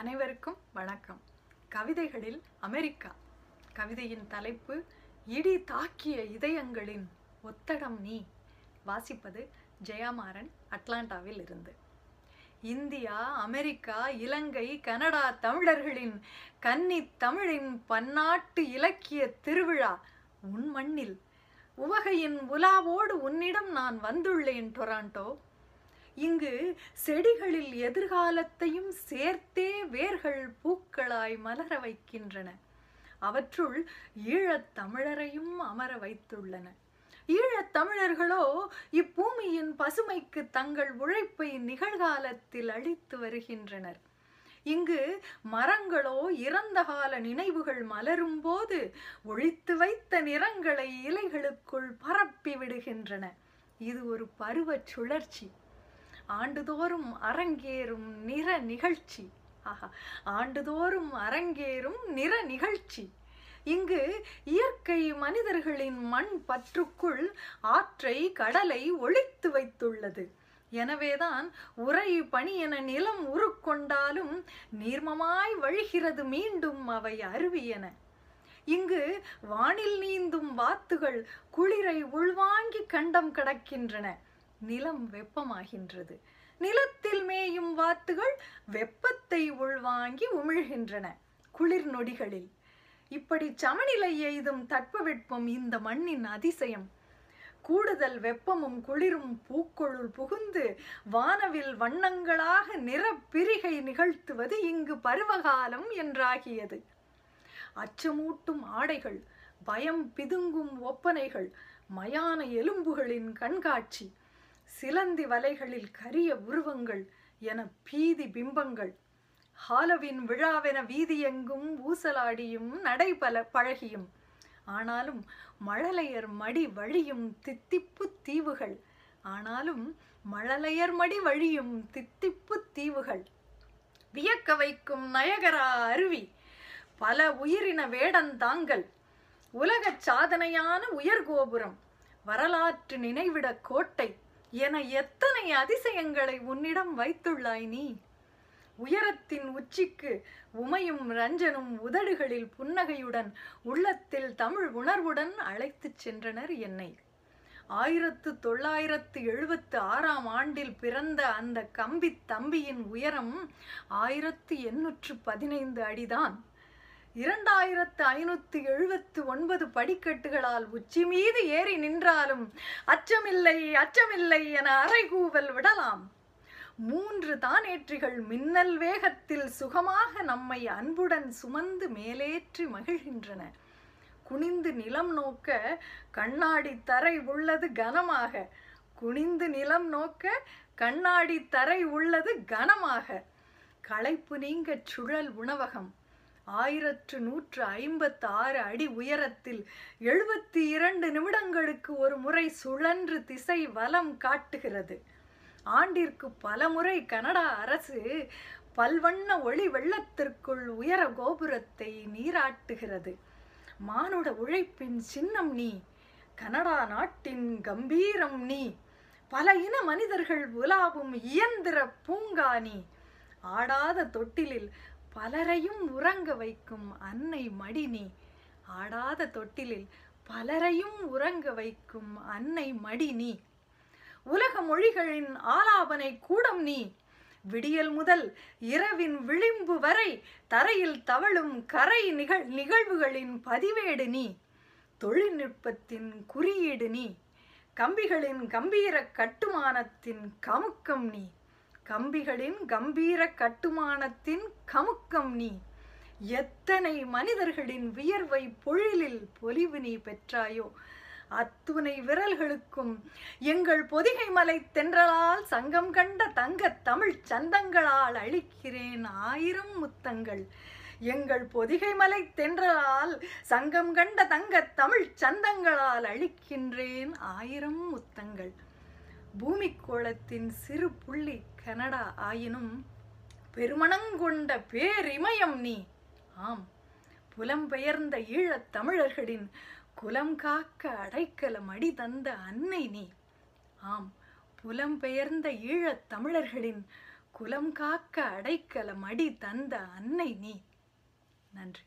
அனைவருக்கும் வணக்கம். கவிதைகளில் அமெரிக்கா. கவிதையின் தலைப்பு இடி தாக்கிய இதயங்களின் ஒத்தடம் நீ. வாசிப்பது ஜெயமாறன் அட்லாண்டாவில் இருந்து. இந்தியா அமெரிக்கா இலங்கை கனடா தமிழர்களின் கன்னி தமிழின் பன்னாட்டு இலக்கிய திருவிழா உன் மண்ணில். உவகையின் உலாவோடு உன்னிடம் நான் வந்துள்ளேன் டொராண்டோ. இங்கு செடிகளில் எதிர்காலத்தையும் சேர்த்தே வேர்கள் பூக்களாய் மலர வைக்கின்றன. அவற்றுள் ஈழத் தமிழரையும் அமர வைத்துள்ளன. ஈழத் தமிழர்களோ இப்பூமியின் பசுமைக்கு தங்கள் உழைப்பை நிகழ்காலத்தில் அளித்து வருகின்றனர். இங்கு மரங்களோ இறந்த கால நினைவுகள் மலரும் போது ஒழித்து வைத்த நிறங்களை இலைகளுக்குள் பரப்பி விடுகின்றன. இது ஒரு பருவச் சுழற்சி. ஆண்டுதோறும் அரங்கேறும் நிற நிகழ்ச்சி. ஆஹா. ஆண்டுதோறும் அரங்கேறும் நிற நிகழ்ச்சி. இங்கு இயற்கை மனிதர்களின் மண் பற்றுக்குள் ஆற்றை கடலை ஒழித்து வைத்துள்ளது. எனவேதான் உரை பணி என நிலம் உருக்கொண்டாலும் நீர்மமாய் வழிகிறது மீண்டும் அவை அருவியன இங்கு வானில் நீந்தும் வாத்துகள் குளிரை உள்வாங்கி கண்டம் கடக்கின்றன. நிலம் வெப்பமாகின்றது. நிலத்தில் மேயும் வாத்துகள் வெப்பத்தை உள்வாங்கி உமிழ்கின்றன குளிர் நொடிகளில். இப்படி சமநிலை எய்தும் தட்பவெட்பம் இந்த மண்ணின் அதிசயம். கூடுதல் வெப்பமும் குளிரும் பூக்கொழுள் புகுந்து வானவில் வண்ணங்களாக நிறப்பிரிகை நிகழ்த்துவது இங்கு பருவகாலம் என்றாகியது. அச்சமூட்டும் ஆடைகள் பயம் பிதுங்கும் ஒப்பனைகள் மயான எலும்புகளின் கண்காட்சி சிலந்தி வலைகளில் கரிய உருவங்கள் என பீதி பிம்பங்கள். ஹாலவின் விழாவென வீதியெங்கும் ஊசலாடியும் நடைபல பழகியும். ஆனாலும் மழலையர் மடி வழியும் தித்திப்பு தீவுகள். ஆனாலும் மழலையர் மடி வழியும் தித்திப்பு தீவுகள். வியக்க வைக்கும் நயகரா அருவி பல உயிரின வேடந்தாங்கள் உலகச் சாதனையான உயர்கோபுரம் வரலாற்று நினைவிட கோட்டை. என எத்தனை அதிசயங்களை உன்னிடம் வைத்துள்ளாய் நீ? உயரத்தின் உச்சிக்கு உமையும் ரஞ்சனும் உதடுகளில் புன்னகையுடன் உள்ளத்தில் தமிழ் உணர்வுடன் அழைத்துச் சென்றனர் என்னை. ஆயிரத்து தொள்ளாயிரத்து எழுபத்து ஆறாம் ஆண்டில் பிறந்த அந்த கம்பி தம்பியின் உயரம் ஆயிரத்து எண்ணூற்று பதினைந்து அடிதான். இரண்டாயிரத்து ஐநூற்றி எழுபத்து ஒன்பது படிக்கட்டுகளால் உச்சி மீது ஏறி நின்றாலும் அச்சமில்லை அச்சமில்லை என அறைகூவல் விடலாம். மூன்று தானேற்றிகள் மின்னல் வேகத்தில் சுகமாக நம்மை அன்புடன் சுமந்து மேலேற்றி மகிழ்கின்றன. குனிந்து நிலம் நோக்க கண்ணாடி தரை உள்ளது கனமாக. குனிந்து நிலம் நோக்க கண்ணாடி தரை உள்ளது கனமாக. களைப்பு நீங்க சுழல் உணவகம். ஆயிரத்து நூற்று ஐம்பத்து ஆறு அடி உயரத்தில் எழுபத்தி இரண்டு நிமிடங்களுக்கு ஒரு முறை சுழன்று திசை வலம் காட்டுகிறது. ஆண்டிற்கு பலமுறை கனடா அரசு பல்வண்ண ஒளி வெள்ளத்திற்குள் உயர கோபுரத்தை நீராட்டுகிறது. மானுட உழைப்பின் சின்னம் நீ கனடா நாட்டின் கம்பீரம் நீ பல இன மனிதர்கள் உலாவும் இயந்திர பூங்கா நீ. ஆடாத தொட்டிலில் பலரையும் உறங்க வைக்கும் அன்னை மடி நீ ஆடாத தொட்டிலில் பலரையும் உறங்க வைக்கும் அன்னை மடி நீ உலக மொழிகளின் ஆலாபனை கூடம் நீ. விடியல் முதல் இரவின் விளிம்பு வரை தரையில் தவழும் கரை நிகழ் நிகழ்வுகளின் பதிவேடு நீ. தொழில்நுட்பத்தின் குறியீடு நீ. கம்பிகளின் கம்பீர கட்டுமானத்தின் கமுக்கம் நீ. கம்பிகளின் கம்பீர கட்டுமானத்தின் கமுக்கம் நீ. எத்தனை மனிதர்களின் வியர்வை பொழிலில் பொலிவு நீ பெற்றாயோ. அத்துணை விரல்களுக்கும் எங்கள் பொதிகை மலை தென்றலால் சங்கம் கண்ட தங்க தமிழ் சந்தங்களால் அழிக்கிறேன் ஆயிரம் முத்தங்கள். எங்கள் பொதிகை மலை தென்றலால் சங்கம் கண்ட தங்க தமிழ் சந்தங்களால் அழிக்கின்றேன் ஆயிரம் முத்தங்கள். பூமிக்கோளத்தின் சிறு புள்ளி கனடா ஆயினும் பெருமணங்கொண்ட பேரிமயம் நீ. ஆம் புலம்பெயர்ந்த ஈழத் தமிழர்களின் குலம் காக்க அடைக்கலம் அடி தந்த அன்னை நீ. ஆம் புலம்பெயர்ந்த ஈழத் தமிழர்களின் குலம் காக்க அடைக்கலம் அடி தந்த அன்னை நீ. நன்றி.